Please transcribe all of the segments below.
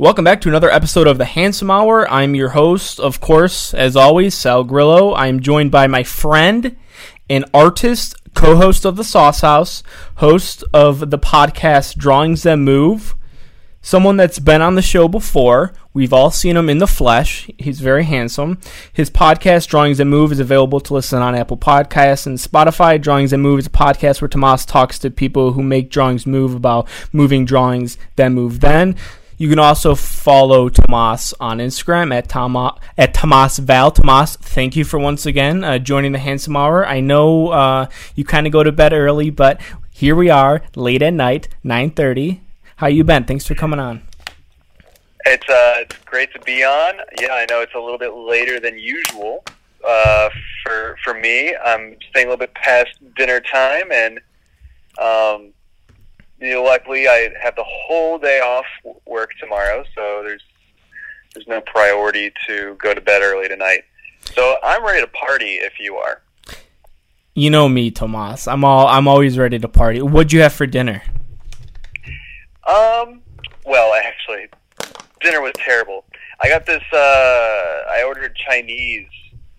Welcome back to another episode of the Handsome Hour. I'm your host, of course, as always, Sal Grillo. I'm joined by my friend and artist, co host of the Sauce House, host of the podcast Drawings That Move, someone that's been on the show before. We've all seen him in the flesh. He's very handsome. His podcast, Drawings That Move, is available to listen on Apple Podcasts and Spotify. Drawings That Move is a podcast where Tomas talks to people who make drawings move about moving drawings that move then. You can also follow Tomas on Instagram at Toma, at Tomas Val. Tomas, thank you for once again uh, joining the Handsome Hour. I know uh, you kind of go to bed early, but here we are, late at night, nine thirty. How you been? Thanks for coming on. It's uh, it's great to be on. Yeah, I know it's a little bit later than usual uh, for for me. I'm staying a little bit past dinner time, and um, you know, luckily I have the whole day off work tomorrow, so there's there's no priority to go to bed early tonight. So I'm ready to party if you are. You know me, Tomas. I'm all I'm always ready to party. What'd you have for dinner? Um, well, actually, dinner was terrible. I got this. Uh, I ordered Chinese,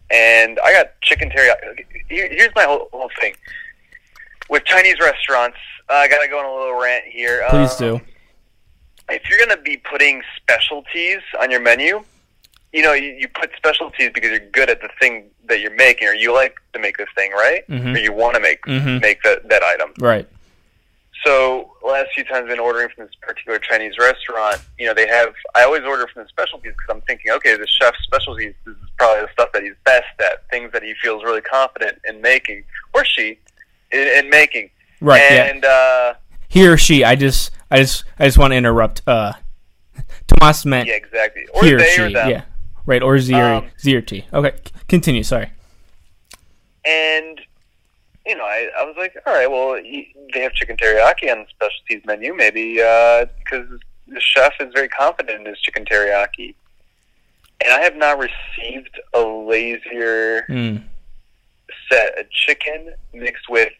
and I got chicken teriyaki. Here, here's my whole, whole thing with Chinese restaurants. Uh, I gotta go on a little rant here. Please Um, do. if you're going to be putting specialties on your menu, you know, you, you put specialties because you're good at the thing that you're making, or you like to make this thing, right? Mhm. Or you want to make Mhm. make that that item. Right. So last few times I've been ordering from this particular Chinese restaurant, you know, they have. I always order from the specialties because I'm thinking, okay, the chef's specialties this is probably the stuff that he's best at, things that he feels really confident in making, or she, in, in making. Right. yeah. And uh, He or she. I just. I just. I just want to interrupt. Uh, Tomas meant yeah, exactly. Or he or she. or yeah. Right. Or Z or Um, Z or T. Okay. c- Continue. Sorry. And you know, I, I was like, all right, well, they have chicken teriyaki on the specialties menu, maybe uh, because the chef is very confident in his chicken teriyaki. And I have not received a lazier Mm. set of chicken mixed with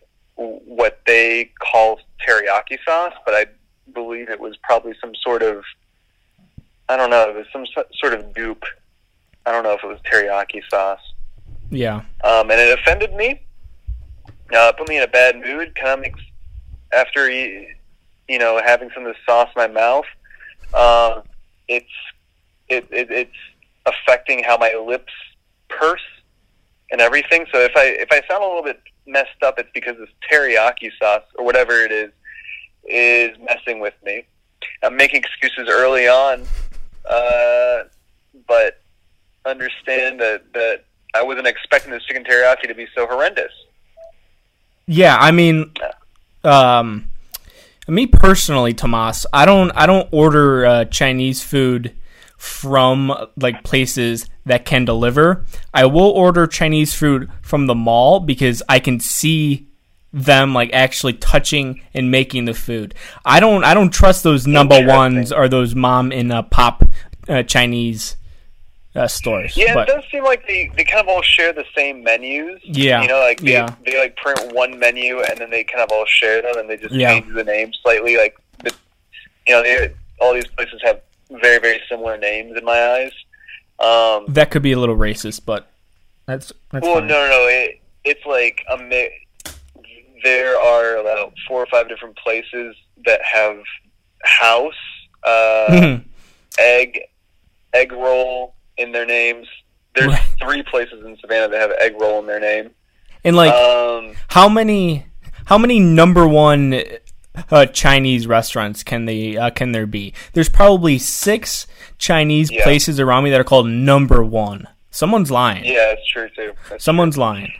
what they call teriyaki sauce, but I believe it was probably some sort of, I don't know, it was some sort of goop. I don't know if it was teriyaki sauce Yeah. um, and it offended me. Uh, put me in a bad mood. Kind of makes after you, you know having some of the sauce in my mouth. Uh, it's it, it it's affecting how my lips purse and everything. So if I if I sound a little bit messed up, it's because this teriyaki sauce or whatever it is is messing with me. I'm making excuses early on, uh, but understand that that I wasn't expecting this chicken teriyaki to be so horrendous. Yeah, I mean, um, me personally, Tomas, I don't, I don't order uh, Chinese food from like places that can deliver. I will order Chinese food from the mall because I can see them like actually touching and making the food. I don't, I don't trust those number ones or those mom and uh, pop uh, Chinese uh, stores. Yeah, but, it does seem like they, they kind of all share the same menus. Yeah, you know, like they, yeah. they like print one menu and then they kind of all share them and they just Yeah. change the name slightly. Like, you know, they, all these places have very very similar names in my eyes. Um, that could be a little racist, but that's that's well, fine. no, no, no. It, it's like a mi- There are about four or five different places that have house, uh, Mhm. egg, egg roll in their names. There's Right. three places in Savannah that have egg roll in their name. and like. um, how many how many number one uh, Chinese restaurants can they uh, can there be? There's probably six Chinese Yeah. places around me that are called number one. Someone's lying. yeah, it's true too. That's Someone's lying.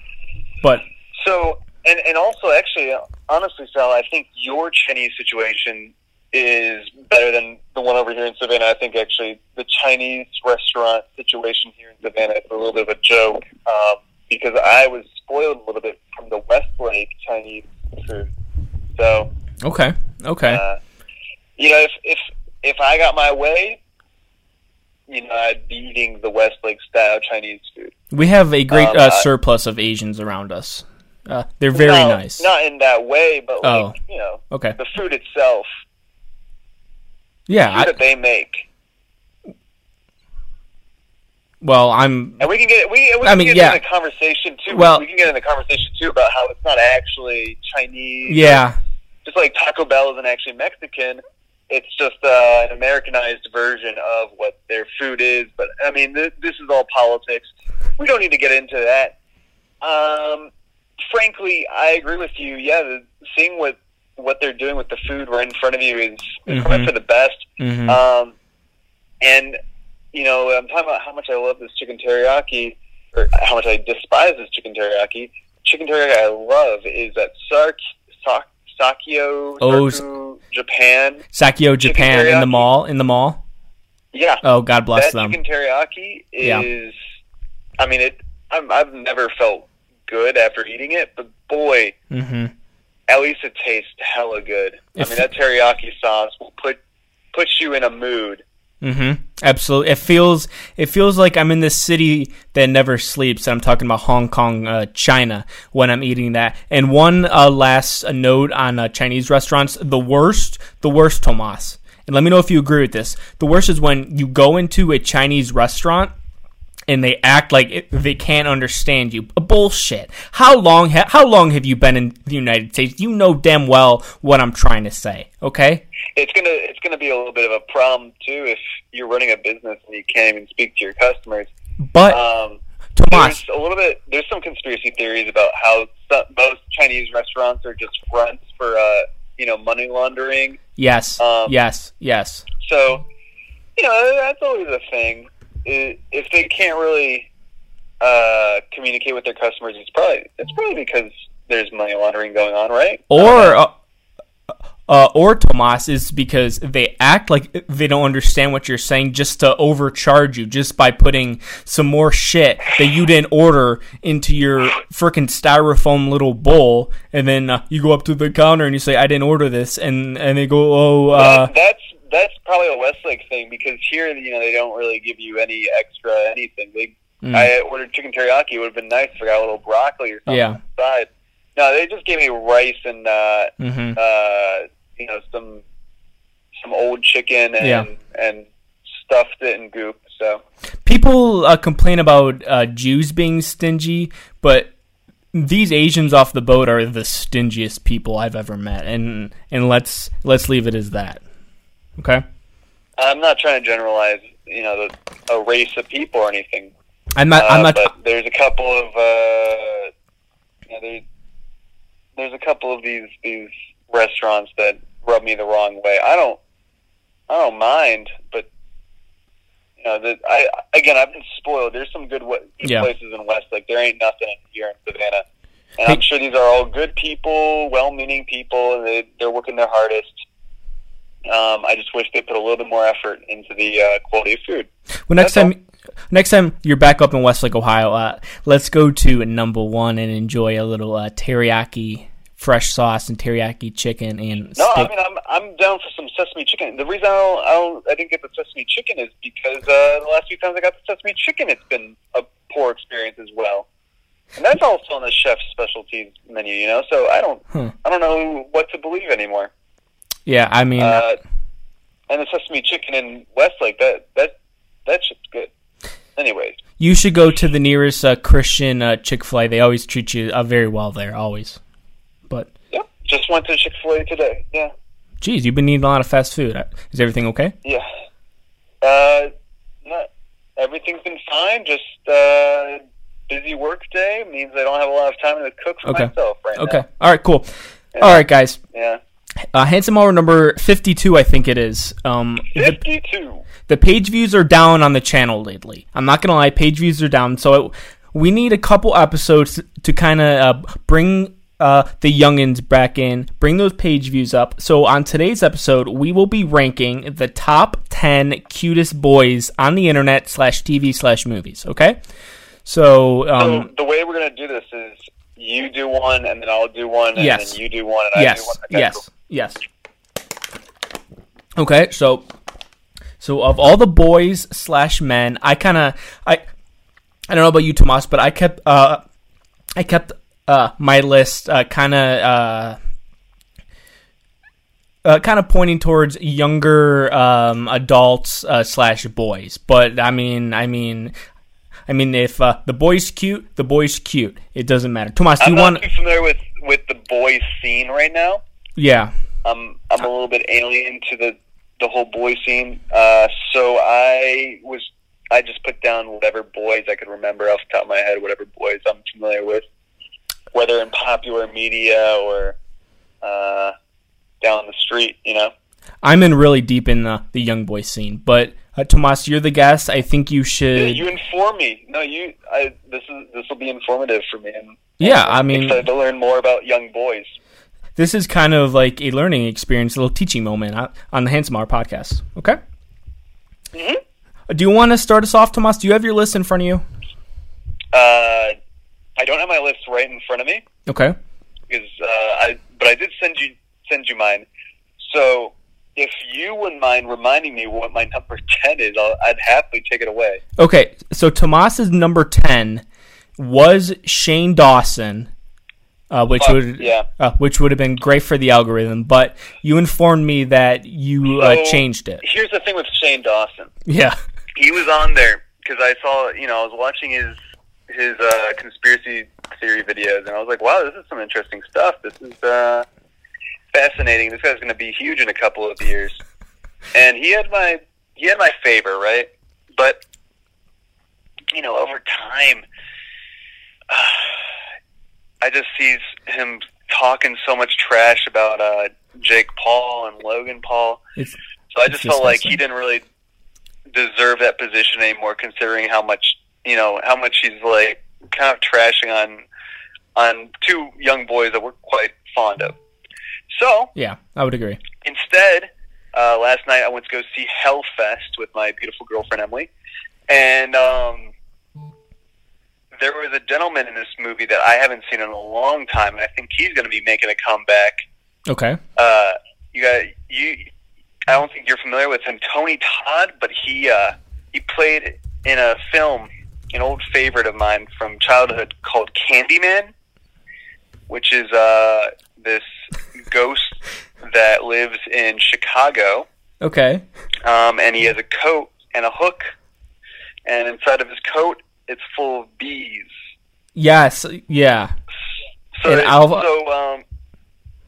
But So, and and also, actually, honestly, Sal, I think your Chinese situation is better than the one over here in Savannah. I think actually the Chinese restaurant situation here in Savannah is a little bit of a joke um, because I was spoiled a little bit from the Westlake Chinese food. So, okay, okay, uh, you know, if if if I got my way, you know, I'd be eating the Westlake style Chinese food. we have a great um, uh, I- surplus of Asians around us. Uh, they're very No, nice. Not in that way, but like Oh. you know, Okay, the food itself, yeah, food I, that they make Well, I'm. And we can get we, we I mean, get yeah. into conversation too. Well- we can get into conversation too about how it's not actually Chinese. Yeah. Just like Taco Bell isn't actually Mexican. It's just uh, an Americanized version of what their food is. But I mean, th- this is all politics. We don't need to get into that. Um, frankly, I agree with you. Yeah, the, seeing what what they're doing with the food right in front of you is, is probably Mhm. for the best. hmm Um, and you know, I'm talking about how much I love this chicken teriyaki, or how much I despise this chicken teriyaki. Chicken teriyaki I love is at Sark, Sak, Sakyo, Oh, Sarku, Japan. Sakyo, Japan, in the mall. In the mall. Yeah, Oh, God bless that them. chicken teriyaki Yeah. is. I mean, it. I'm, I've never felt good after eating it, but boy, hmm at least it tastes hella good. If- I mean, that teriyaki sauce will put puts you in a mood. Hmm Absolutely. It feels it feels like I'm in this city that never sleeps. I'm talking about Hong Kong, uh, China, when I'm eating that. And one uh, last uh, note on uh, Chinese restaurants: the worst, the worst, Tomas. And let me know if you agree with this. The worst is when you go into a Chinese restaurant and they act like they can't understand you. Bullshit. How long? Ha- how long have you been in the United States? You know damn well what I'm trying to say. Okay. it's gonna it's gonna be a little bit of a problem too if you're running a business and you can't even speak to your customers. But Um, Tomas, there's a little bit there's some conspiracy theories about how some, most Chinese restaurants are just fronts for uh, you know money laundering. yes, um, yes, yes. So you know that's always a thing. I- If they can't really uh, communicate with their customers, it's probably it's probably because there's money laundering going on, right? or uh, uh, or Tomas is because they act like they don't understand what you're saying just to overcharge you just by putting some more shit that you didn't order into your freaking styrofoam little bowl, and then uh, you go up to the counter and you say, "I didn't order this," and and they go, "Oh, uh, that, that's that's probably a Westlake thing because here, you know, they don't really give you any extra anything. They, Mm. I ordered chicken teriyaki. It would have been nice if I got a little broccoli or something Yeah. on the side. No, they just gave me rice and uh, mhm. uh, you know some some old chicken and Yeah. and stuffed it in goop. So people uh, complain about uh, Jews being stingy, but these Asians off the boat are the stingiest people I've ever met, and and let's let's leave it as that. Okay, I'm not trying to generalize, you know, the, a race of people or anything. I'm not. I'm Uh, not. But there's a couple of uh, you know, there's there's a couple of these these restaurants that rub me the wrong way. I don't I don't mind, but you know, the, I again I've been spoiled. There's some good, good Yeah. places in West, like There ain't nothing here in Savannah. And Hey- I'm sure these are all good people, well-meaning people, and they, they're working their hardest. Um, I just wish they put a little bit more effort into the uh, quality of food. Well, next that's time, next time you're back up in Westlake, Ohio, uh, let's go to number one and enjoy a little uh, teriyaki fresh sauce and teriyaki chicken and No, steak. I mean I'm I'm down for some sesame chicken. The reason I don't, I, don't, I didn't get the sesame chicken is because uh, the last few times I got the sesame chicken, it's been a poor experience as well. And that's also on the chef's specialties menu, you know. So I don't Huh. I don't know what to believe anymore. Yeah, I mean, Uh, and the sesame chicken in Westlake that that that shit's good. Anyways, you should go to the nearest uh, Christian uh, Chick Fil A. They always treat you uh, very well there, always. But yeah, Just went to Chick Fil A today. Yeah, geez, you've been eating a lot of fast food. Uh, Is everything okay? yeah. Uh, not everything's been fine. Just uh, busy work day means I don't have a lot of time to cook for Okay. myself right Okay. now. Okay. All right. Cool. All right, guys. Yeah. Uh, Handsome Hour number fifty-two, I think it is. Um, the, Fifty-two. the page views are down on the channel lately. I'm not gonna lie, page views are down. So it, we need a couple episodes to kind of uh, bring uh, the youngins back in, bring those page views up. So on today's episode, we will be ranking the top ten cutest boys on the internet slash TV slash movies. Okay. So um, so the way we're gonna do this is you do one, and then I'll do one, and Yes. then you do one, and I do one. Okay, yes, cool. yes. Okay, so so of all the boys slash men, I kind of I I don't know about you, Tomas, but I kept uh I kept uh my list uh kind of uh. Uh, kind of pointing towards younger um, adults uh, slash boys, but I mean, I mean, I mean, if uh, the boy's cute, the boy's cute. It doesn't matter. Tomas, do I'm you not want? too familiar with with the boys scene right now. Yeah. I'm I'm a little bit alien to the the whole boy scene. Uh, so I was I just put down whatever boys I could remember off the top of my head, whatever boys I'm familiar with, whether in popular media or uh, down the street. You know. I'm in really deep in the the young boy scene, but uh, Tomas, you're the guest. I think you Yeah, should. you inform me. No, you. I, this is this will be informative for me. I'm, Yeah, I'm I mean- excited to learn more about young boys. This is kind of like a learning experience, a little teaching moment on- on the Handsome Hour podcast. Okay. Mhm. Uh, Do you want to start us off, Tomas? Do you have your list in front of you? Uh, I don't have my list right in front of me. Okay. because uh, I but I did send you send you mine. So if you wouldn't mind reminding me what my number ten is, I'll, I'd happily take it away. Okay. So Tomas's number ten was Shane Dawson, uh, which Fuck, would yeah. uh, which would have been great for the algorithm. But you informed me that you uh, changed it. Here's the thing with Shane Dawson. Yeah. He was on there because I saw you know I was watching his his uh, conspiracy theory videos, and I was like, wow, this is some interesting stuff. This is uh, fascinating. This guy's going to be huge in a couple of years. And he had my he had my favor, right? But you know, over time, I just sees him talking so much trash about uh, Jake Paul and Logan Paul. It's So I just felt like he didn't really deserve that position anymore, considering how much you know how much he's like kind of trashing on on two young boys that we're quite fond of. So yeah. I would agree. instead, uh, last night I went to go see Hellfest with my beautiful girlfriend Emily, and um, there was a gentleman in this movie that I haven't seen in a long time, and I think he's going to be making a comeback. Okay. Uh, you got you. I don't think you're familiar with him, Tony Todd, but he uh, he played in a film, an old favorite of mine from childhood called Candyman, which is uh, this ghost that lives in Chicago, Okay. um, and he has a coat and a hook, and inside of his coat, it's full of bees. Yes. Yeah. So, And I'll- so um,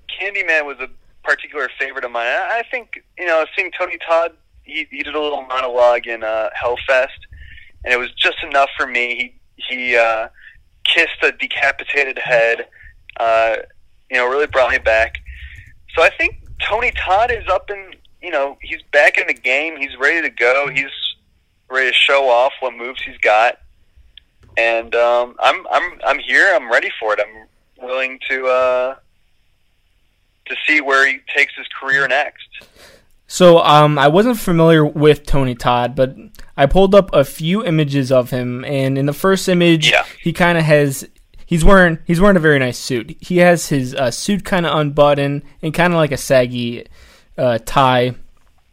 Candyman was a particular favorite of mine. I I think you know, seeing Tony Todd, he, he did a little monologue in uh, Hellfest, and it was just enough for me. He he uh, kissed a decapitated head. Uh, you know, really brought me back. So I think Tony Todd is up in. You know, he's back in the game. He's ready to go. He's ready to show off what moves he's got and um, I'm I'm I'm here. I'm ready for it. I'm willing to uh, to see where he takes his career next. So um, I wasn't familiar with Tony Todd, but I pulled up a few images of him, and in the first image, Yeah. he kind of has he's wearing he's wearing a very nice suit. He has his uh, suit kind of unbuttoned and kind of like a saggy uh, tie,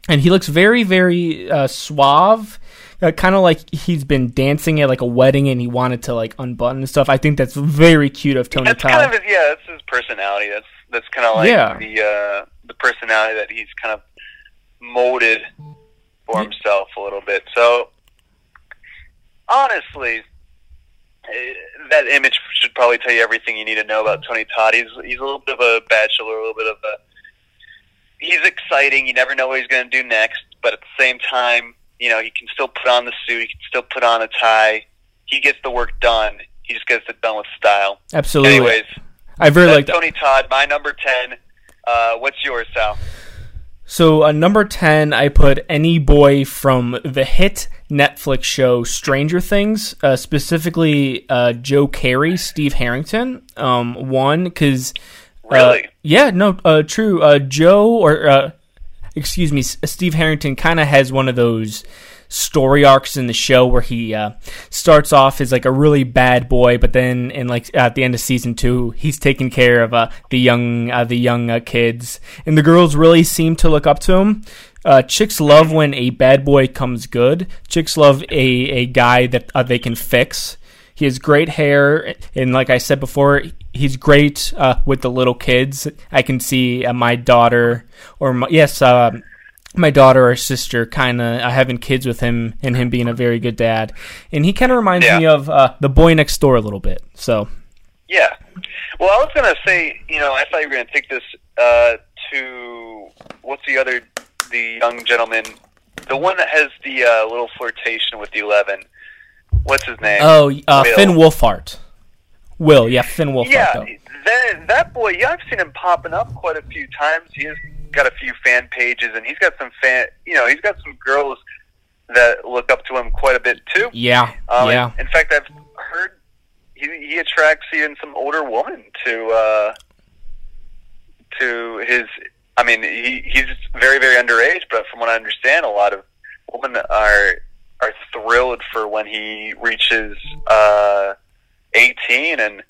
and he looks very very uh, suave. Uh, kind of like he's been dancing at like a wedding and he wanted to like unbutton and stuff. I think that's very cute of Tony That's Todd. kind of his, yeah. That's his personality. That's that's kind of like Yeah. the uh, the personality that he's kind of molded for himself a little bit. So honestly. Eh, That image should probably tell you everything you need to know about Tony Todd. He's he's a little bit of a bachelor, a little bit of a. He's exciting. You never know what he's going to do next, but at the same time, you know, he can still put on the suit. He can still put on a tie. He gets the work done. He just gets it done with style. Absolutely. Anyways, I very that's like. Tony Todd, my number ten. Uh, what's yours, Sal? So uh, number ten, I put any boy from the hit Netflix show Stranger Things, uh, specifically uh, Joe Keery, Steve Harrington. Um, one because Really? yeah, no, uh, true. Uh, Joe or uh, excuse me, Steve Harrington kind of has one of those story arcs in the show where he uh, starts off as like a really bad boy, but then in like at the end of season two, he's taking care of uh, the young uh, the young uh, kids, and the girls really seem to look up to him. Uh, chicks love when a bad boy comes good. Chicks love a, a guy that uh, they can fix. He has great hair, and like I said before, he's great uh, with the little kids. I can see uh, my daughter, or my, yes, uh, my daughter or sister kind of uh, having kids with him and him being a very good dad, and he kind of reminds Yeah. me of uh, the boy next door a little bit. So Yeah. Well, I was gonna say, you know, I thought you were gonna take this uh, to what's the other, the young gentleman, the one that has the uh, little flirtation with the eleven. What's his name? oh, uh, Finn Wolfhard. Will yeah Finn Wolfhard. yeah, though. that that boy. Yeah, I've seen him popping up quite a few times. He has got a few fan pages, and he's got some fan. You know, he's got some girls that look up to him quite a bit too. Yeah, Um, yeah. In fact, I've heard he, he attracts even some older woman to uh, to his. I mean, he, he's very very underage, but from what I understand, a lot of women are are thrilled for when he reaches uh, eighteen and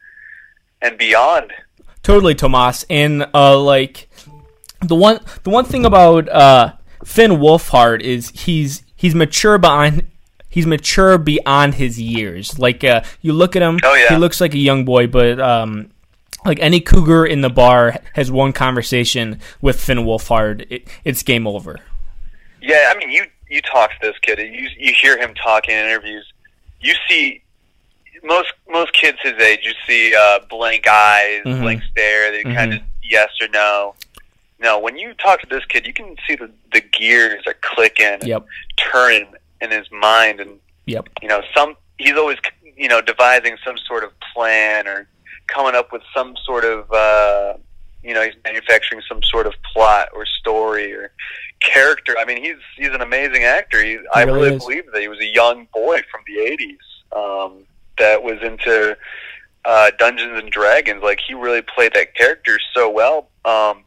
and beyond. Totally, Tomas. And uh, like the one, the one thing about uh, Finn Wolfhard is he's he's mature beyond he's mature beyond his years. Like uh, you look at him, Oh, yeah. he looks like a young boy, but um, like any cougar in the bar has one conversation with Finn Wolfhard, it, it's game over. Yeah, I mean, you you talk to this kid, you you hear him talking in interviews. You see most most kids his age. You see uh, blank eyes, Mhm. blank stare. They kind of yes or no. No, when you talk to this kid, you can see the the gears are clicking, and Yep, turning in his mind, and yep, you know some he's always you know devising some sort of plan or coming up with some sort of uh you know he's manufacturing some sort of plot or story or character i mean he's he's an amazing actor he, i really really believe that he was a young boy from the 80s um that was into uh dungeons and dragons like he really played that character so well um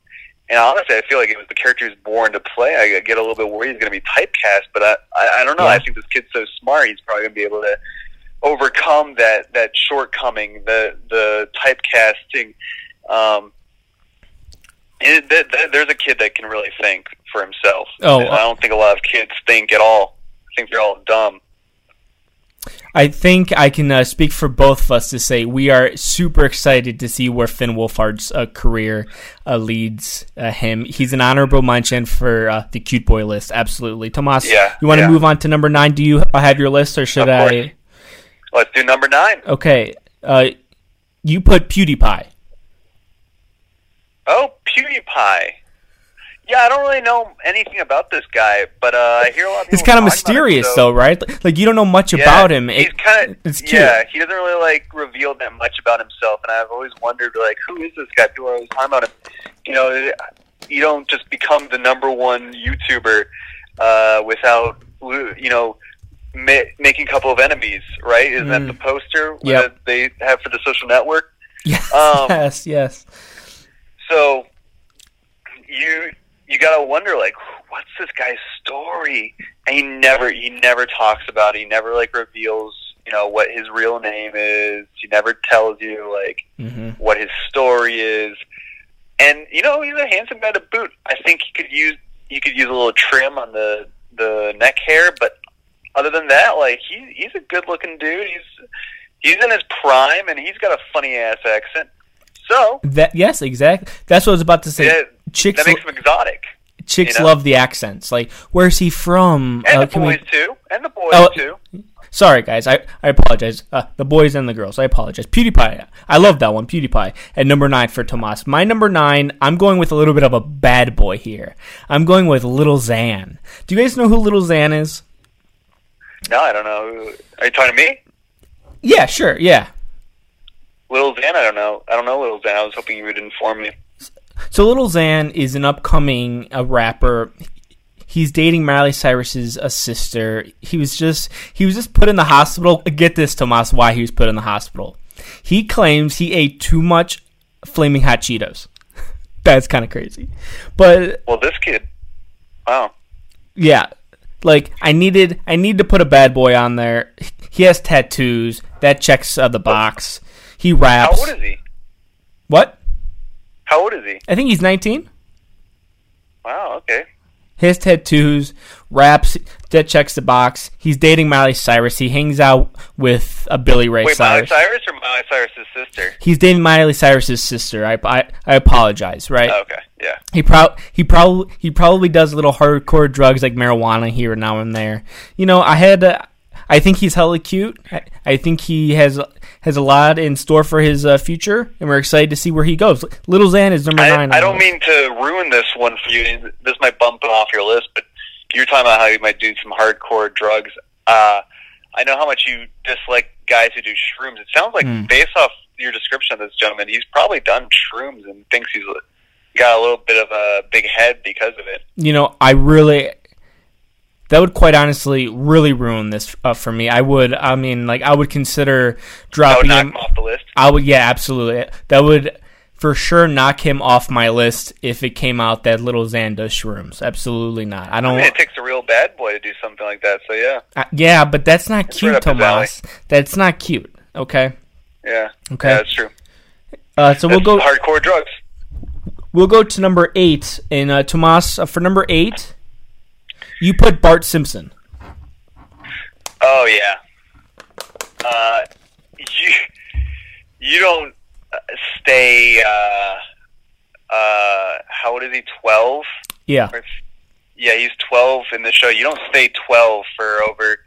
and honestly, I feel like it was the character he's born to play. I get a little bit worried he's going to be typecast, but I, I, I don't know. Yeah. I think this kid's so smart. He's probably going to be able to overcome that that shortcoming, the the typecasting. Um, it, th- th- there's a kid that can really think for himself. Oh, I don't think a lot of kids think at all. I think they're all dumb. I think I can uh, speak for both of us to say we are super excited to see where Finn Wolfhard's uh, career uh, leads uh, him. He's an honorable mention for uh, the cute boy list. Absolutely, Tomas. Yeah, You want to yeah. move on to number nine? Do you have your list, or should. I? Let's do number nine. Okay. Uh, you put PewDiePie. Oh, PewDiePie. Yeah, I don't really know anything about this guy, but uh, I hear a lot of. He's kind of about him, mysterious, so- though, right? Like you don't know much Yeah, about him. He's kind of it's cute. Yeah, he doesn't really like reveal that much about himself, and I've always wondered like, who is this guy? People are always talking about him. You know, you don't just become the number one YouTuber uh, without you know ma- making a couple of enemies, right? Isn't that Mm. the poster Yep. that they have for the social network? Yes, Um, yes, yes. So you you gotta wonder like what's this guy's story? And he never he never talks about it. He never like reveals you know what his real name is. He never tells you like hmm what his story is. And you know he's a handsome guy to boot. I think he could use you could use a little trim on the the neck hair, but other than that, like he he's a good looking dude. He's he's in his prime and he's got a funny ass accent. So That yes, exactly. That's what I was about to say. yeah, chicks, that makes him exotic. chicks you know? love the accents. Like, where's he from? And Uh, the can we- boys too. And the boys Oh, too. Sorry, guys. I, I apologize. Uh, the boys and the girls. I apologize. PewDiePie. I love that one. PewDiePie. At number nine for Tomas. My number nine, I'm going with a little bit of a bad boy here. I'm going with Little Xan. Do you guys know who Little Xan is? No, I don't know. Are you talking to me? Yeah, sure. Yeah. Little Xan, I don't know. I don't know Little Xan. I was hoping you would inform me. So Little Xan is an upcoming uh, rapper. He's dating Miley Cyrus's uh, sister. He was just he was just put in the hospital. Get this, Tomas, why he was put in the hospital. He claims he ate too much flaming hot Cheetos. That's kind of crazy. But Well, this kid. Wow. yeah, like I needed I need to put a bad boy on there. He has tattoos. That checks uh, the box. He raps. How old is he? What? How old is he? I think he's 19. Wow. Okay. his tattoos, raps, that checks the box. He's dating Miley Cyrus. He hangs out with a Billy Ray Wait, Cyrus. Miley Cyrus or Miley Cyrus's sister? He's dating Miley Cyrus's sister. I, I, I apologize, right? Oh, okay, yeah. He pro- he probably he probably does little hardcore drugs like marijuana here and now and there. You know, I had uh, I think he's hella cute. I, I think he has has a lot in store for his uh, future, and we're excited to see where he goes. Little Xan is number I, nine. I don't mean to ruin this one for you. This might bump it off your list, but you're talking about how you might do some hardcore drugs. Uh, I know how much you dislike guys who do shrooms. It sounds like, Hmm. based off your description of this gentleman, he's probably done shrooms and thinks he's got a little bit of a big head because of it. You know, I really that would quite honestly really ruin this uh, for me. I would. I mean, like I would consider would dropping knock him. him off the list. I would, yeah, absolutely. That would for sure knock him off my list if it came out that Little Xan does shrooms. Absolutely not. I I don't. mean, it takes a real bad boy to do something like that. So yeah, Uh, yeah, but that's not It's cute, right up his alley. Tomas. That's not cute. Okay. yeah, Okay. yeah, that's true. Uh, so we'll go. hardcore drugs. We'll go to number eight. And uh, Tomas, uh, for number eight, you put Bart Simpson. Oh yeah. Uh, you you don't stay. Uh, uh, how old is he? Twelve. Yeah. Or- Yeah, he's twelve in the show. You don't stay twelve for over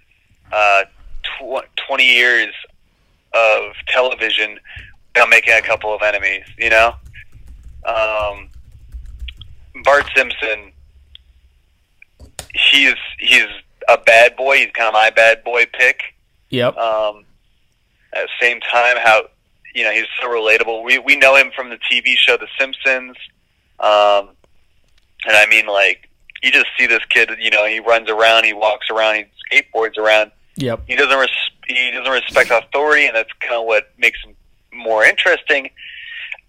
uh, tw- twenty years of television without making a couple of enemies. You know. Um, Bart Simpson. He's he's a bad boy. He's kind of my bad boy pick. Yep. Um, at the same time, how you know he's so relatable. We we know him from the TV show The Simpsons, um, and I mean like you just see this kid. You know, he runs around, he walks around, he skateboards around. Yep. He doesn't res- he doesn't respect authority, and that's kind of what makes him more interesting.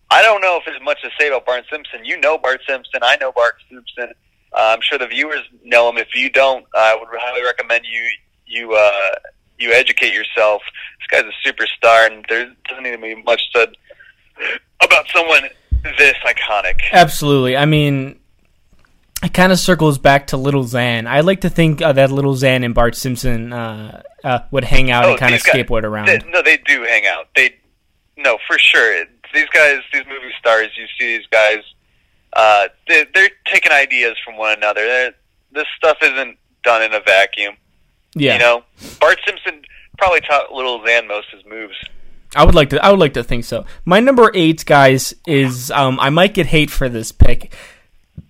I don't know if there's much to say about Bart Simpson. You know Bart Simpson. I know Bart Simpson. Uh, I'm sure the viewers know him. If you don't, I would highly recommend you you uh, you educate yourself. This guy's a superstar, and there doesn't need to be much said about someone this iconic. Absolutely. I mean, it kind of circles back to Little Xan. I like to think uh, that Little Xan and Bart Simpson uh, uh, would hang out and kind of Oh, these guys- skateboard around. They, no, they do hang out. They no for sure. These guys, these movie stars, you see these guys. Uh, they, they're taking ideas from one another. They're, this stuff isn't done in a vacuum. Yeah. You know, Bart Simpson probably taught Little Xan most his moves. I would like to. I would like to think so. My number eight, guys, is um, I might get hate for this pick.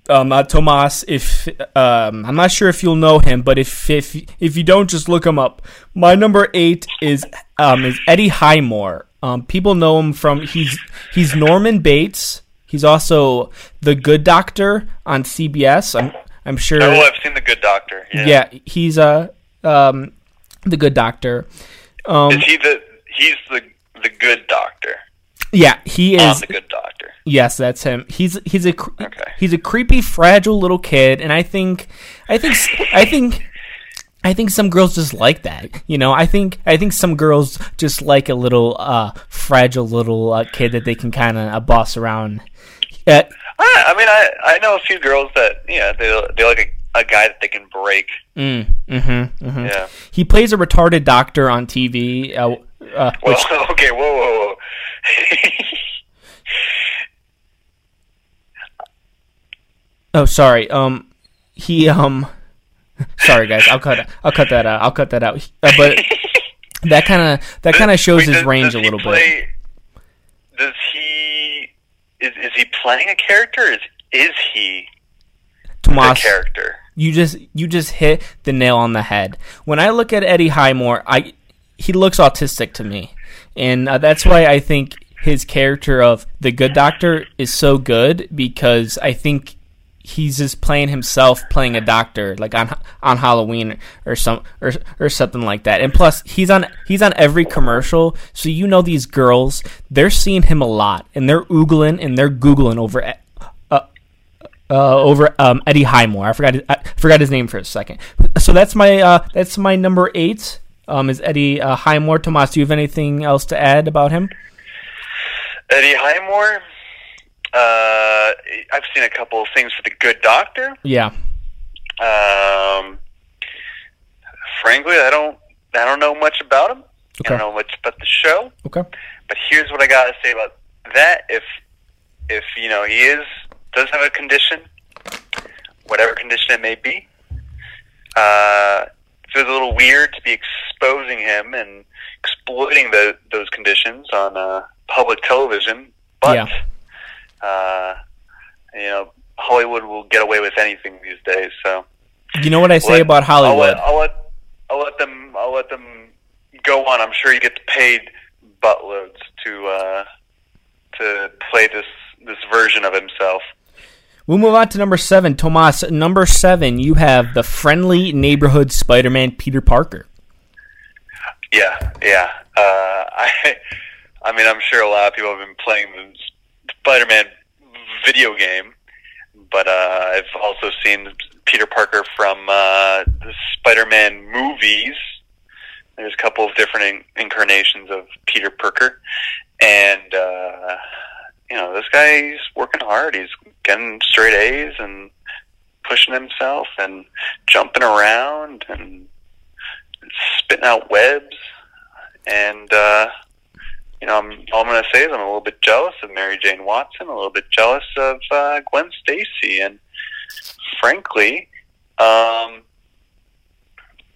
Um, uh, Tomas, if um, I'm not sure if you'll know him, but if if if you don't, just look him up. My number eight is um, is Eddie Highmore. Um, people know him from he's he's Norman Bates. He's also the Good Doctor on CBS. I'm I'm sure. Oh, I've seen The Good Doctor. Yeah. yeah, he's uh, um, the Good Doctor. Um, Is he the? He's the the good doctor. yeah, he is. the good doctor. Yes, that's him. He's he's a Okay. he's a creepy, fragile little kid, and I think I think I think I think some girls just like that. You know, I think I think some girls just like a little uh, fragile little uh, kid that they can kind of uh, boss around. Uh, I, I mean, I I know a few girls that yeah they they like a, a guy that they can break. mm, mm-hmm, mm-hmm. Yeah. He plays a retarded doctor on TV. Uh, uh, Well, which, okay, whoa, whoa, whoa. oh, sorry. Um, he um, sorry guys. I'll cut I'll cut that out. I'll cut that out. Uh, but that kind of that kind of shows Wait, his does- range does a little bit. Does he is is he playing a character? Is is he the character? You just you just hit the nail on the head. When I look at Eddie Highmore, I he looks autistic to me, and uh, that's why I think his character of the Good Doctor is so good because I think he's just playing himself playing a doctor like on on Halloween or some or or something like that. And plus he's on he's on every commercial, so you know these girls, they're seeing him a lot and they're oogling and they're googling over uh, over um, Eddie Highmore. I forgot his, I forgot his name for a second. So that's my uh, that's my number eight. Um, is Eddie uh, Highmore? Tomas, do you have anything else to add about him? Eddie Highmore. Uh, I've seen a couple of things for the Good Doctor. Yeah, Um, frankly, I don't. I don't know much about him. I don't know much about the show. Okay. But here's what I gotta say about that. If if you know he is does have a condition, whatever condition it may be, uh, it feels a little weird to be exposing him and exploiting the, those conditions on uh, public television. But Yeah. uh, you know, Hollywood will get away with anything these days. So You know what I say let- about Hollywood? I'll let, I'll let I'll let them I'll let them go on. I'm sure he gets paid buttloads to uh, to play this this version of himself. We'll move on to number seven. Tomas, number seven, you have the friendly neighborhood Spider Man Peter Parker. Yeah, yeah. Uh, I I mean, I'm sure a lot of people have been playing the Spider-Man video game, but uh, I've also seen Peter Parker from uh, the Spider-Man movies. There's a couple of different in- incarnations of Peter Parker, and uh, you know this guy's working hard. He's getting straight A's and pushing himself and jumping around and spitting out webs. And uh, you know, I'm, all I'm going to say is I'm a little bit jealous of Mary Jane Watson, a little bit jealous of uh, Gwen Stacy, and frankly, um,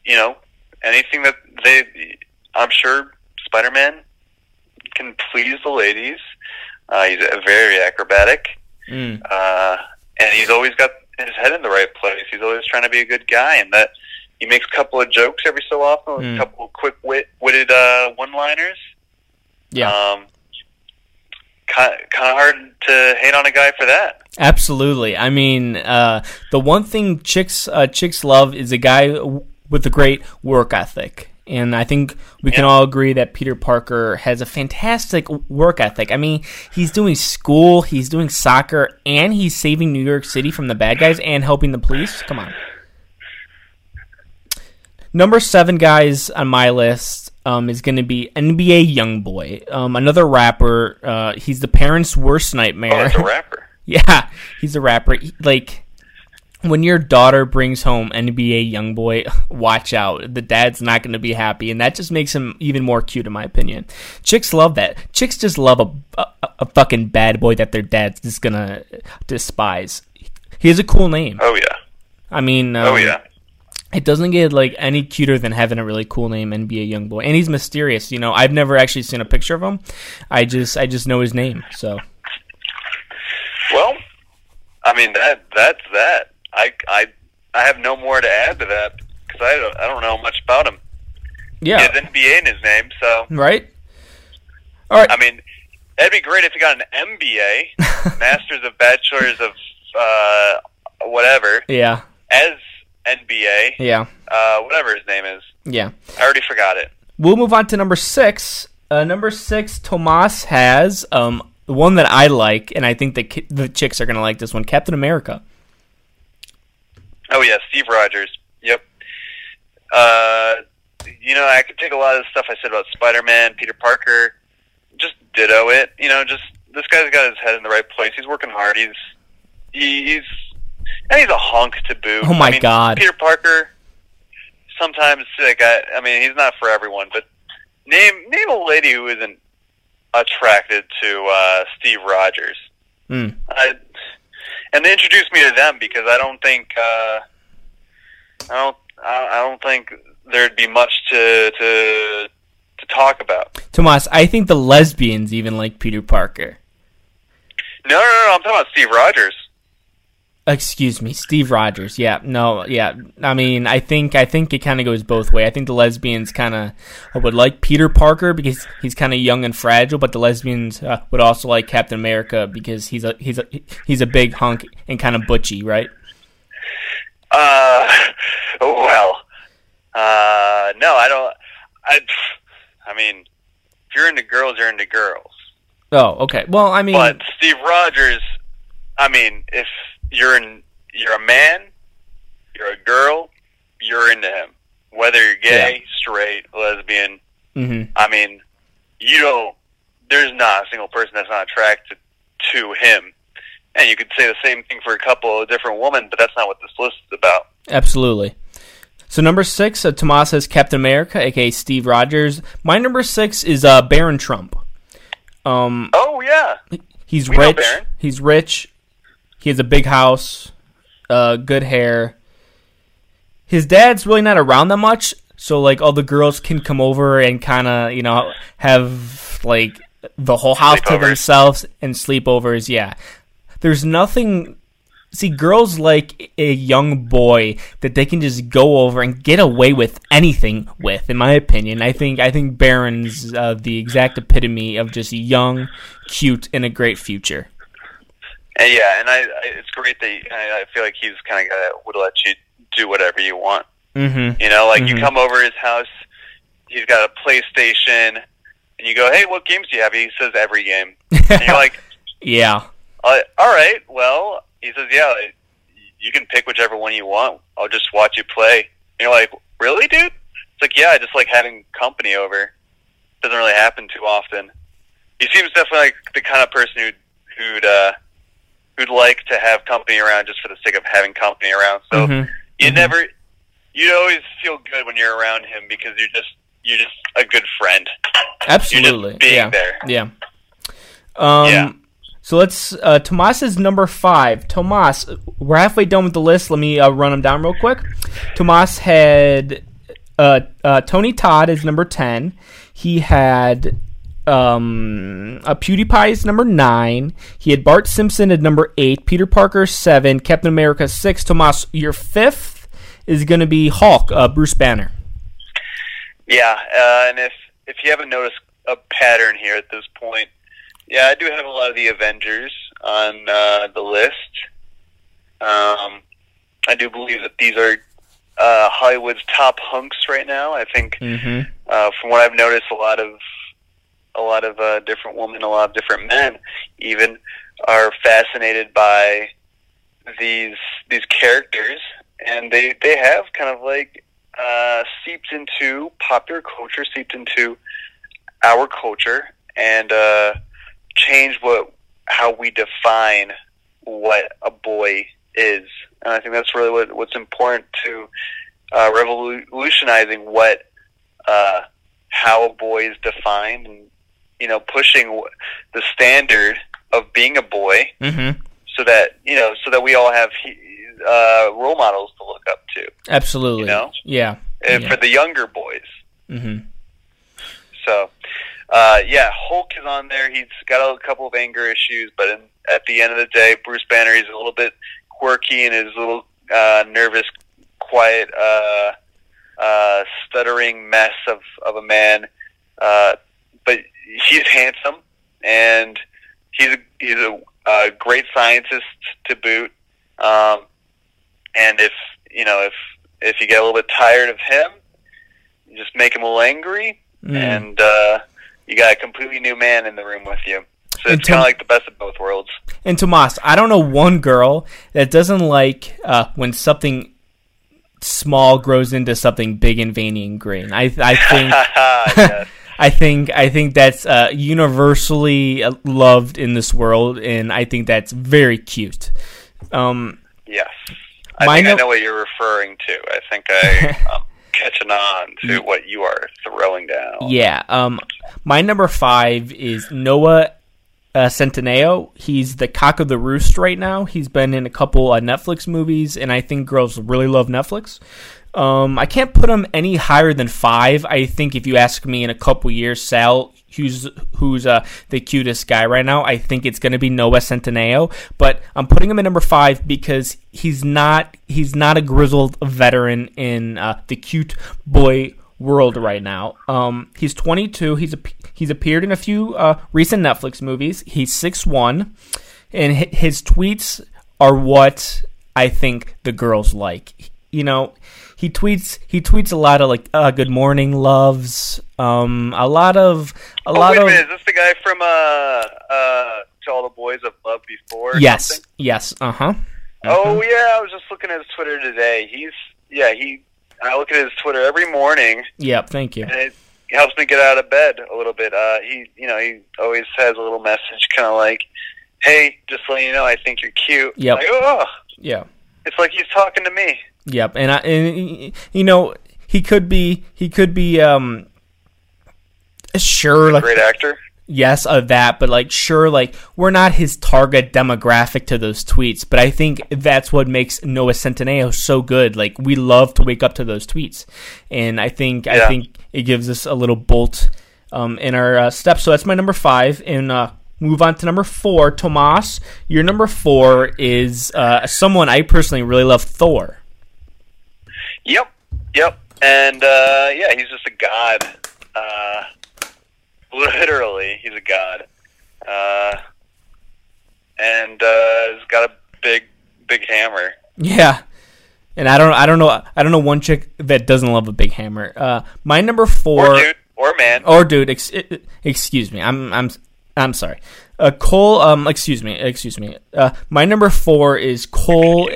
you know, anything that they, I'm sure Spider-Man can please the ladies. Uh, he's very acrobatic, Mm. uh, and he's always got his head in the right place. He's always trying to be a good guy, and that he makes a couple of jokes every so often, Mm. a couple of quick wit, witted uh, one-liners. Yeah, Um, kind kind of hard to hate on a guy for that. absolutely. I mean, uh, the one thing chicks uh, chicks love is a guy w- with a great work ethic. And I think we can all agree that Peter Parker has a fantastic work ethic. I mean, he's doing school, he's doing soccer, and he's saving New York City from the bad guys and helping the police. Come on. Number seven, guys, on my list um, is going to be NBA YoungBoy, um, another rapper. Uh, he's the parents' worst Oh, nightmare. a rapper. yeah, he's a rapper. He- like when your daughter brings home NBA YoungBoy, watch out. The dad's not going to be happy, and that just makes him even more cute, in my opinion. Chicks love that. Chicks just love a, a, a fucking bad boy that their dad's just gonna despise. He has a cool name. Oh yeah. I mean, um, Oh yeah. it doesn't get like any cuter than having a really cool name, NBA young boy, and he's mysterious. You know, I've never actually seen a picture of him. I just I just know his name. So Well, I mean that that's that. I I I have no more to add to that because I don't I don't know much about him. He yeah, has NBA in his name, so right. All right, I mean, it'd be great if he got an MBA, Masters of Bachelors of uh, whatever, yeah, as NBA, yeah, uh, whatever his name is. yeah. I already forgot it. We'll move on to number six. Uh, number six, Tomas has um the one that I like, and I think the ki- the chicks are gonna like this one, Captain America. Oh yeah, Steve Rogers. Yep. Uh, you know, I could take a lot of the stuff I said about Spider-Man, Peter Parker, just ditto it. You know, just this guy's got his head in the right place. He's working hard. He's he, he's and he's a honk to boot. Oh my I mean, God. Peter Parker. Sometimes, like I, I mean, he's not for everyone, but name name a lady who isn't attracted to uh, Steve Rogers. Mm. I, and they introduced me to them because I don't think uh, I don't I I don't think there'd be much to to to talk about. Tomas, I think the lesbians even like Peter Parker. No, no, no, I'm talking about Steve Rogers. Excuse me, Steve Rogers. Yeah, no, yeah. I mean, I think I think it kind of goes both way. I think the lesbians kind of would like Peter Parker because he's kind of young and fragile, but the lesbians uh, would also like Captain America because he's a he's a he's a big hunk and kind of butchy, right? Uh, well, uh, no, I don't. I, I mean, if you're into girls, you're into girls. Oh, okay. Well, I mean, But Steve Rogers, I mean, if you're in, you're a man, you're a girl, you're into him. Whether you're gay, straight, lesbian, mhm. I mean, you don't. There's not a single person that's not attracted to him. And you could say the same thing for a couple of different women, but that's not what this list is about. Absolutely. So number six, uh, Tomas has Captain America, aka Steve Rogers. My number six is uh, Barron Trump. Um, Oh yeah, he's We rich. Barron. He's rich. He has a big house, uh, good hair. His dad's really not around that much, so like all the girls can come over and kind of you know have like the whole house to themselves and sleepovers. Yeah, there's nothing. See, girls like a young boy that they can just go over and get away with anything with. In my opinion, I think I think Barron's uh, the exact epitome of just young, cute, and a great future. And yeah, and I, I it's great that I, I feel like he's kind of guy that would let you do whatever you want. Mm-hmm. You know, like you Mhm. come over his house, he's got a PlayStation, and you go, "Hey, what games do you have?" He says every game, and you're like, yeah. uh, "All right, well," he says, "Yeah, you can pick whichever one you want. I'll just watch you play." And you're like, "Really, dude?" It's like, "Yeah, I just like having company over. Doesn't really happen too often." He seems definitely like the kind of person who'd who'd uh, who'd like to have company around just for the sake of having company around. So Mhm. you Mhm. never you always feel good when you're around him because you're just you're just a good friend. Absolutely. being yeah. there. Yeah. Um, Yeah. So let's. Uh, Tomas is number five. Tomas, we're halfway done with the list. Let me uh, run them down real quick. Tomas had uh, uh, Tony Todd is number ten. He had um, a PewDiePie is number nine. He had Bart Simpson at number eight. Peter Parker seven. Captain America six. Tomas, your fifth is going to be Hulk. Uh, Bruce Banner. Yeah, uh, and if if you haven't noticed a pattern here at this point, yeah, I do have a lot of the Avengers on uh, the list. Um, I do believe that these are uh, Hollywood's top hunks right now. I think Mm-hmm. uh, from what I've noticed, a lot of a lot of uh, different women, a lot of different men, even are fascinated by these these characters, and they they have kind of like uh, seeped into popular culture, seeped into our culture, and uh, changed what how we define what a boy is. And I think that's really what, what's important to uh, revolutionizing what uh, how a boy is defined, and you know, pushing the standard of being a boy, Mm-hmm. so that you know, so that we all have uh, role models to look up to, Absolutely. You know? Yeah. and Yeah. for the younger boys. Mm-hmm. So, uh, yeah, Hulk is on there. He's got a couple of anger issues, but in, at the end of the day, Bruce Banner is a little bit quirky and is a little uh, nervous, quiet, uh, uh, stuttering mess of, of a man. Uh, but he's handsome, and he's a, he's a, a great scientist to boot. Um, and if you know if if you get a little bit tired of him, you just make him a little angry, Mm. and uh, you got a completely new man in the room with you. So it's kind of like the best of both worlds. And Tomas, I don't know one girl that doesn't like uh, when something small grows into something big and veiny and green. I I think yes. I think I think that's uh, universally uh, loved in this world, and I think that's very cute. Um, yes. I think I know what you're referring to. I think I, I'm catching on to what you are throwing down. yeah. Um, my number five is Noah uh, Centineo. He's the cock of the roost right now. He's been in a couple uh, Netflix movies, and I think girls really love Netflix. Um, I can't put him any higher than five. I think if you ask me in a couple years, Sal, who's who's uh, the cutest guy right now, I think it's going to be Noah Centineo. But I'm putting him at number five because he's not he's not a grizzled veteran in uh, the cute boy world right now. Um, he's 22. He's a, he's appeared in a few uh, recent Netflix movies. He's six one, and his tweets are what I think the girls like. You know, he tweets he tweets a lot of like uh, "Good morning, loves," um, a lot of a Oh, lot wait a of minute. Is this the guy from uh, uh, To All the Boys I've Loved Before? yes, something? yes, uh huh. Oh yeah, I was just looking at his Twitter today. He's yeah he. I look at his Twitter every morning, Yep, thank you. and it helps me get out of bed a little bit. Uh, he you know he always has a little message, kind of like "Hey, just letting you know, I think you're cute." Yep. Like, oh, Yeah. it's like he's talking to me. Yep, and I and you know he could be he could be um sure like Great actor. yes of that, but like sure like we're not his target demographic to those tweets, but I think that's what makes Noah Centineo so good. Like we love to wake up to those tweets, and I think I think it gives us a little bolt um, in our uh, steps. So that's my number five, and uh, move on to number four. Tomas, your number four is uh, someone I personally really love, Thor. Yep, yep, and uh, yeah, he's just a god. Uh, literally, he's a god, uh, and uh, he's got a big, big hammer. Yeah. And I don't I don't know I don't know one chick that doesn't love a big hammer. Uh my number 4 Or dude, or man. or dude, ex- excuse me. I'm I'm I'm sorry. Uh Cole um excuse me, excuse me. Uh my number 4 is Cole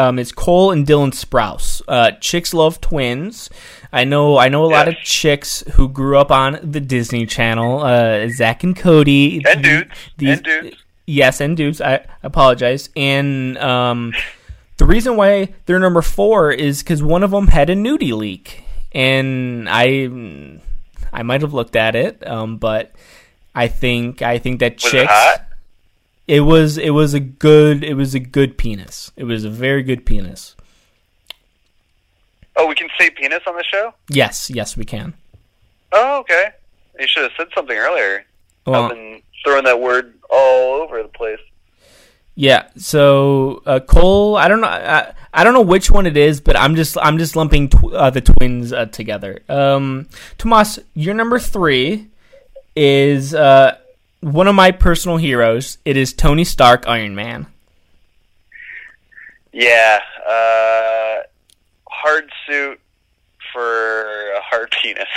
um is Cole and Dylan Sprouse. Uh chicks love twins. I know I know a lot of chicks who grew up on the Disney Channel, uh Zack and Cody. And dudes. These- and dudes. Yes, and dudes. I apologize. And um, the reason why they're number four is because one of them had a nudie leak, and I, I might have looked at it, um, but I think I think that Was chicks. It was it was a good it was a good penis. It was a very good penis. Oh, we can say penis on the show? Yes, yes, we can. Oh, okay. You should have said something earlier. Well, I've been throwing that word all over the place. Yeah. So uh, Cole, I don't know, I, I don't know which one it is, but I'm just I'm just lumping tw- uh, the twins uh, together. Um, Tomas, your number three is uh, one of my personal heroes. It is Tony Stark, Iron Man. Yeah, uh, hard suit for a hard penis.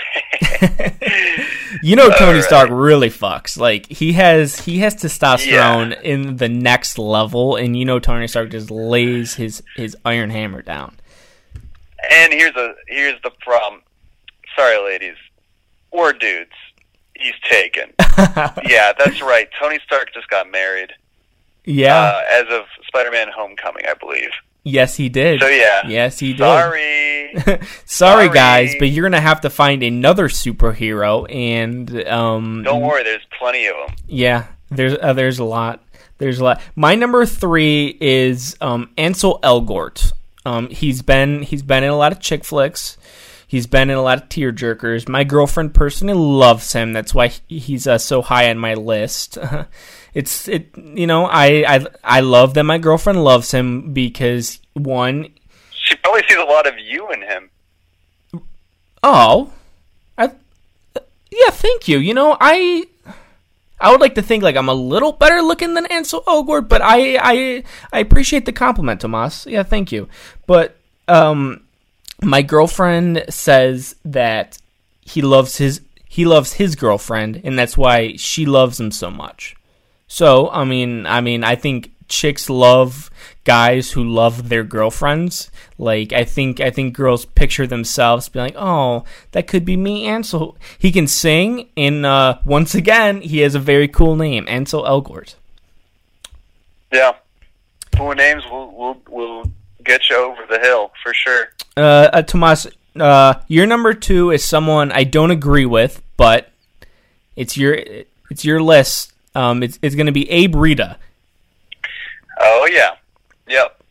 You know Tony Alright. Stark really fucks. Like he has he has testosterone in the next level, and you know Tony Stark just lays his his iron hammer down. and here's a here's the problem. Sorry, ladies or dudes. He's taken. yeah, that's right. Tony Stark just got married yeah. uh, as of Spider-Man: Homecoming, I believe. yes, he did. So yeah. Yes, he did. Sorry. Sorry, Sorry. guys, but you're gonna have to find another superhero, and um, Don't worry, there's plenty of them. yeah, there's uh, there's a lot. There's a lot. My number three is um, Ansel Elgort. Um, he's been he's been in a lot of chick flicks. He's been in a lot of tear jerkers. My girlfriend personally loves him. That's why he's uh, so high on my list. it's it you know I, I I love that my girlfriend loves him because one She probably sees a lot of you in him. Oh, I yeah, thank you. You know, I I would like to think like I'm a little better looking than Ansel Elgort, but I I I appreciate the compliment, Tomas. Yeah, thank you. But um, my girlfriend says that he loves his he loves his girlfriend, and that's why she loves him so much. So I mean, I mean, I think chicks love guys who love their girlfriends. Like I think I think girls picture themselves being like, "Oh, that could be me." Ansel. He can sing, and uh, once again, he has a very cool name, Ansel Elgort. Yeah. Four names will will will get you over the hill for sure. Uh, uh Tomas, uh, your number two is someone I don't agree with, but it's your it's your list. Um, it's it's going to be Abe Rita. Oh yeah. Yep.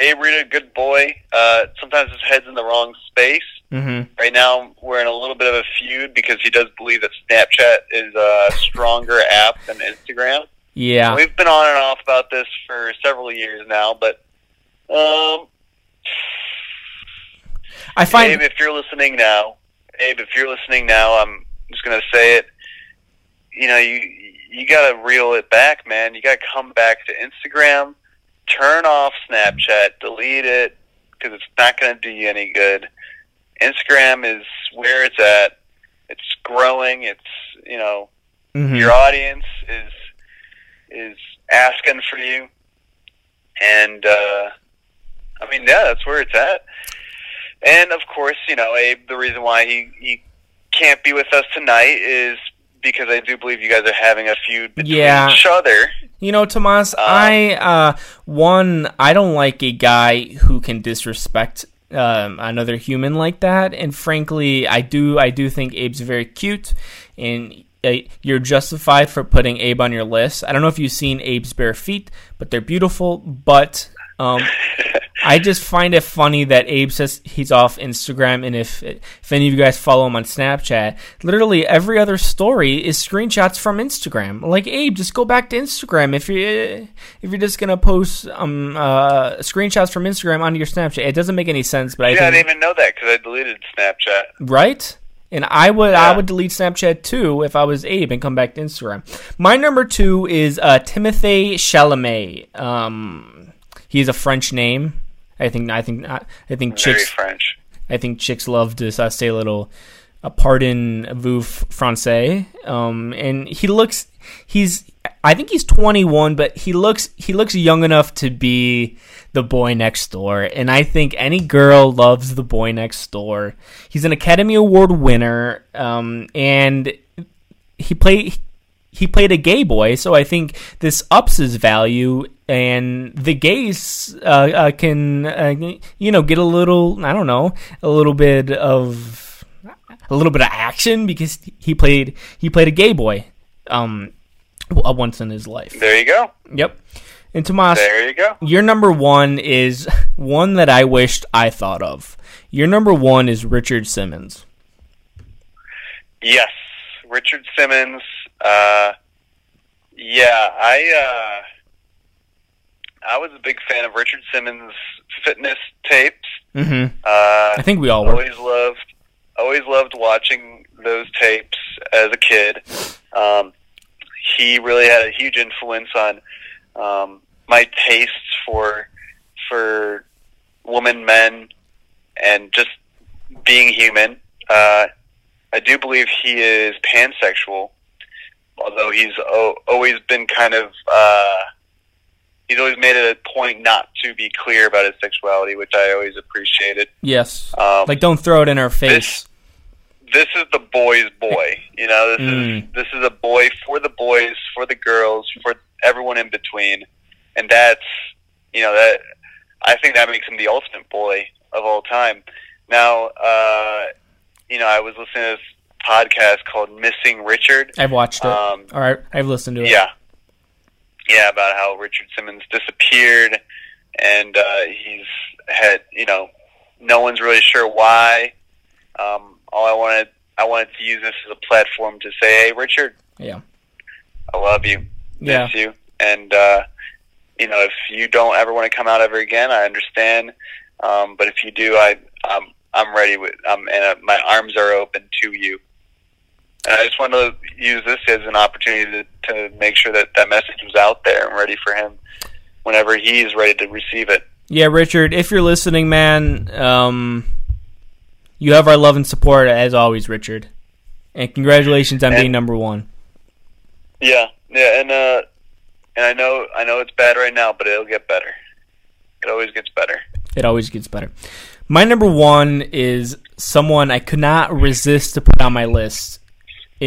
Abe Rita, good boy. Uh, sometimes his head's in the wrong space. Mm-hmm. Right now, we're in a little bit of a feud because he does believe that Snapchat is a stronger app than Instagram. Yeah. We've been on and off about this for several years now, but um, I find Abe, if you're listening now, Abe, if you're listening now, I'm just gonna say it. You know, you you gotta reel it back, man. You gotta come back to Instagram, turn off Snapchat, delete it because it's not gonna do you any good. Instagram is where it's at. It's growing. It's you know Mhm. your audience is is asking for you, and uh, I mean, yeah, that's where it's at. And of course, you know, Abe. The reason why he he can't be with us tonight is because I do believe you guys are having a feud between Yeah. each other. You know, Tomas, I uh, one I don't like a guy who can disrespect um, another human like that, and frankly, I do I do think Abe's very cute, and uh, you're justified for putting Abe on your list. I don't know if you've seen Abe's bare feet, but they're beautiful. But um, I just find it funny that Abe says he's off Instagram, and if if any of you guys follow him on Snapchat, literally every other story is screenshots from Instagram. Like Abe, just go back to Instagram if you if you're just gonna post um uh screenshots from Instagram onto your Snapchat. It doesn't make any sense, but I Yeah, I didn't even know that because I deleted Snapchat. right? And I would I would delete Snapchat too if I was Abe and come back to Instagram. My number two is uh, Timothy Chalamet. Um, he's a French name. I think I think I think Very chicks French. I think chicks love to uh, say a little a pardon vous français. Um, and he looks he's I think he's 21, but he looks he looks young enough to be the boy next door. And I think any girl loves the boy next door. He's an Academy Award winner, um, and he played he played a gay boy, so I think this ups his value, and the gays uh, uh, can uh, you know get a little I don't know a little bit of a little bit of action because he played he played a gay boy um w- once in his life. There you go. Yep. And Tomas, There you go. your number one is one that I wished I thought of. Your number one is Richard Simmons. Yes, Richard Simmons. Uh, yeah, I uh, I was a big fan of Richard Simmons' fitness tapes. Mm-hmm. Uh, I think we all were. always loved always loved watching those tapes as a kid. Um, he really had a huge influence on um, my tastes for for women, men, and just being human. Uh, I do believe he is pansexual, although he's o- always been kind of uh, he's always made it a point not to be clear about his sexuality, which I always appreciated. Yes. Um, Like, don't throw it in our face. this is the boy's boy. You know, this Mm. is this is a boy for the boys, for the girls, for everyone in between, and that's you know that I think that makes him the ultimate boy of all time. Now, uh, you know, I was listening to this podcast called Missing Richard. I've watched it. Um, All right, I've listened to it. yeah, yeah, about how Richard Simmons disappeared, and uh, he's had you know, no one's really sure why. Um, all I wanted, I wanted to use this as a platform to say, hey, Richard, Yeah. I love you, Yeah. miss you, and uh, you know, if you don't ever want to come out ever again, I understand. Um, but if you do, I, I'm, I'm ready with, um, and uh, my arms are open to you. And I just wanted to use this as an opportunity to, to make sure that that message was out there and ready for him whenever he's ready to receive it. Yeah, Richard, if you're listening, man, um, you have our love and support as always, Richard. And congratulations on And- being number one. Yeah, yeah, and uh, and I know, I know it's bad right now, but it'll get better. It always gets better. It always gets better. My number one is someone I could not resist to put on my list.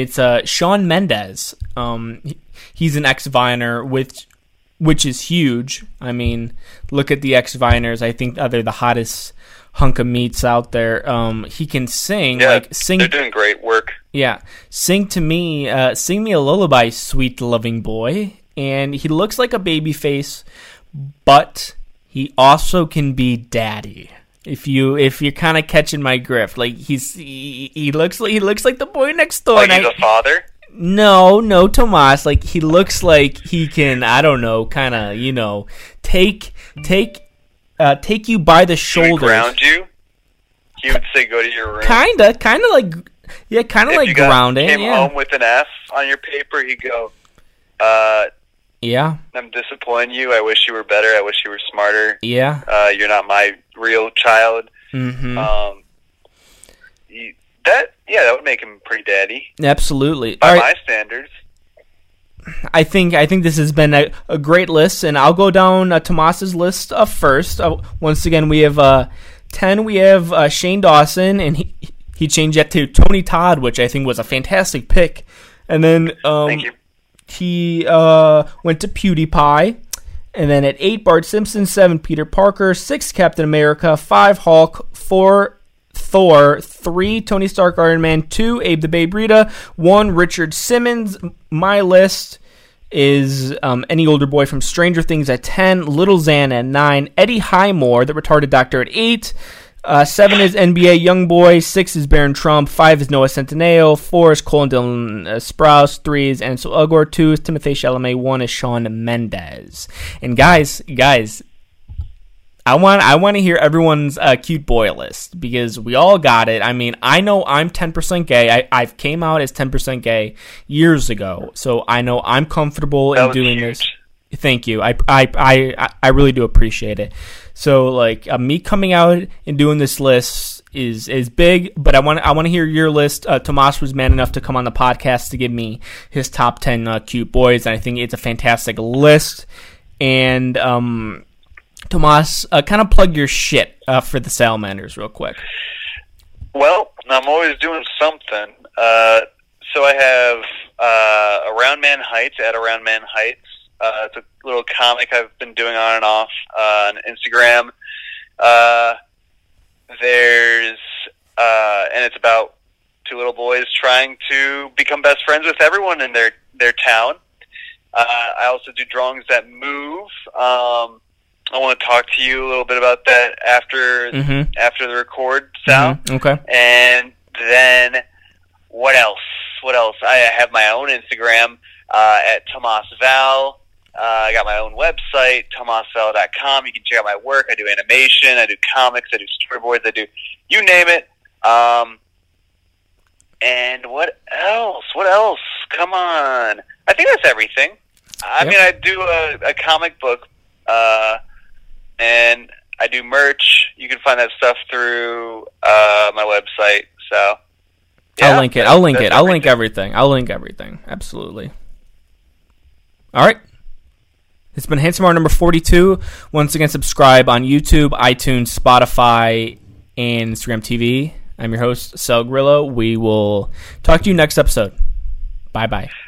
It's uh, Shawn Mendes. Um, he's an ex Viner, which which is huge. I mean, look at the ex Viners. I think they're the hottest hunk of meats out there. Um, he can sing Yeah, like sing. they're doing great work. Yeah, sing to me, uh, sing me a lullaby, sweet loving boy. And he looks like a baby face, but he also can be daddy. If you if you're kind of catching my grift, like he's he, he looks like he looks like the boy next door. Like and he's I- a father. no, no, Tomas. Like he looks like he can. I don't know, kind of you know, take take uh, take you by the shoulders. ground you. He would say, "Go to your room." Kinda, kind of like yeah, kind of if like you got, grounding. came Yeah, home with an F on your paper, he'd go, uh, yeah, "I'm disappointing you. I wish you were better. I wish you were smarter. yeah. Uh, you're not my real child." Mm-hmm. Um, you, that yeah, that would make him pretty daddy Absolutely. by right. my standards. I think I think this has been a, a great list, and I'll go down uh, Tomas's list uh, first. Uh, once again, we have uh, ten. We have uh, Shane Dawson, and he he changed that to Tony Todd, which I think was a fantastic pick. And then um, Thank you. He uh, went to PewDiePie. And then at eight, Bart Simpson. Seven, Peter Parker. Six, Captain America. Five, Hulk. Four, Thor. Three, Tony Stark, Iron Man. Two, Abe the Babe Rita. One, Richard Simmons. My list is um, any older boy from Stranger Things at 10, Little Xan at 9, Freddie Highmore, the retarded doctor at 8, uh, 7 is NBA Youngboy, 6 is Barron Trump, 5 is Noah Centineo, 4 is Colin Dylan uh, Sprouse, 3 is Ansel Elgort, 2 is Timothy Chalamet, 1 is Shawn Mendes. And guys, guys, I want I want to hear everyone's uh, cute boy list because we all got it. I mean, I know I'm 10% gay. I I've came out as 10% gay years ago, so I know I'm comfortable That in doing huge. this. Thank you. I I I I really do appreciate it. So like uh, me coming out and doing this list is is big, but I want I want to hear your list. Uh, Tomas was man enough to come on the podcast to give me his top 10 uh, cute boys, and I think it's a fantastic list. And um Tomas, uh, kind of plug your shit uh, for the Salamanders real quick. Well, I'm always doing something. Uh, so I have uh, Around Man Heights at Around Man Heights. Uh, it's a little comic I've been doing on and off uh, on Instagram. Uh, there's uh, and it's about two little boys trying to become best friends with everyone in their their town. Uh, I also do drawings that move. Um, I want to talk to you a little bit about that after Mm-hmm. after the record, Sal. Mhm. Okay. And then what else? What else? I have my own Instagram uh, at Tomas Val. Uh, I got my own website, tomasval.com. You can check out my work. I do animation. I do comics. I do storyboards. I do you name it. Um, and what else? What else? Come on. I think that's everything. I Yep. mean, I do a, a comic book, uh, and I do merch. You can find that stuff through uh, my website. So I'll link it. I'll link it. I'll link everything. I'll link everything. Absolutely. All right. It's been Handsome Hour number 42. Once again, subscribe on YouTube, iTunes, Spotify, and Instagram TV. I'm your host, Sal Grillo. We will talk to you next episode. Bye bye.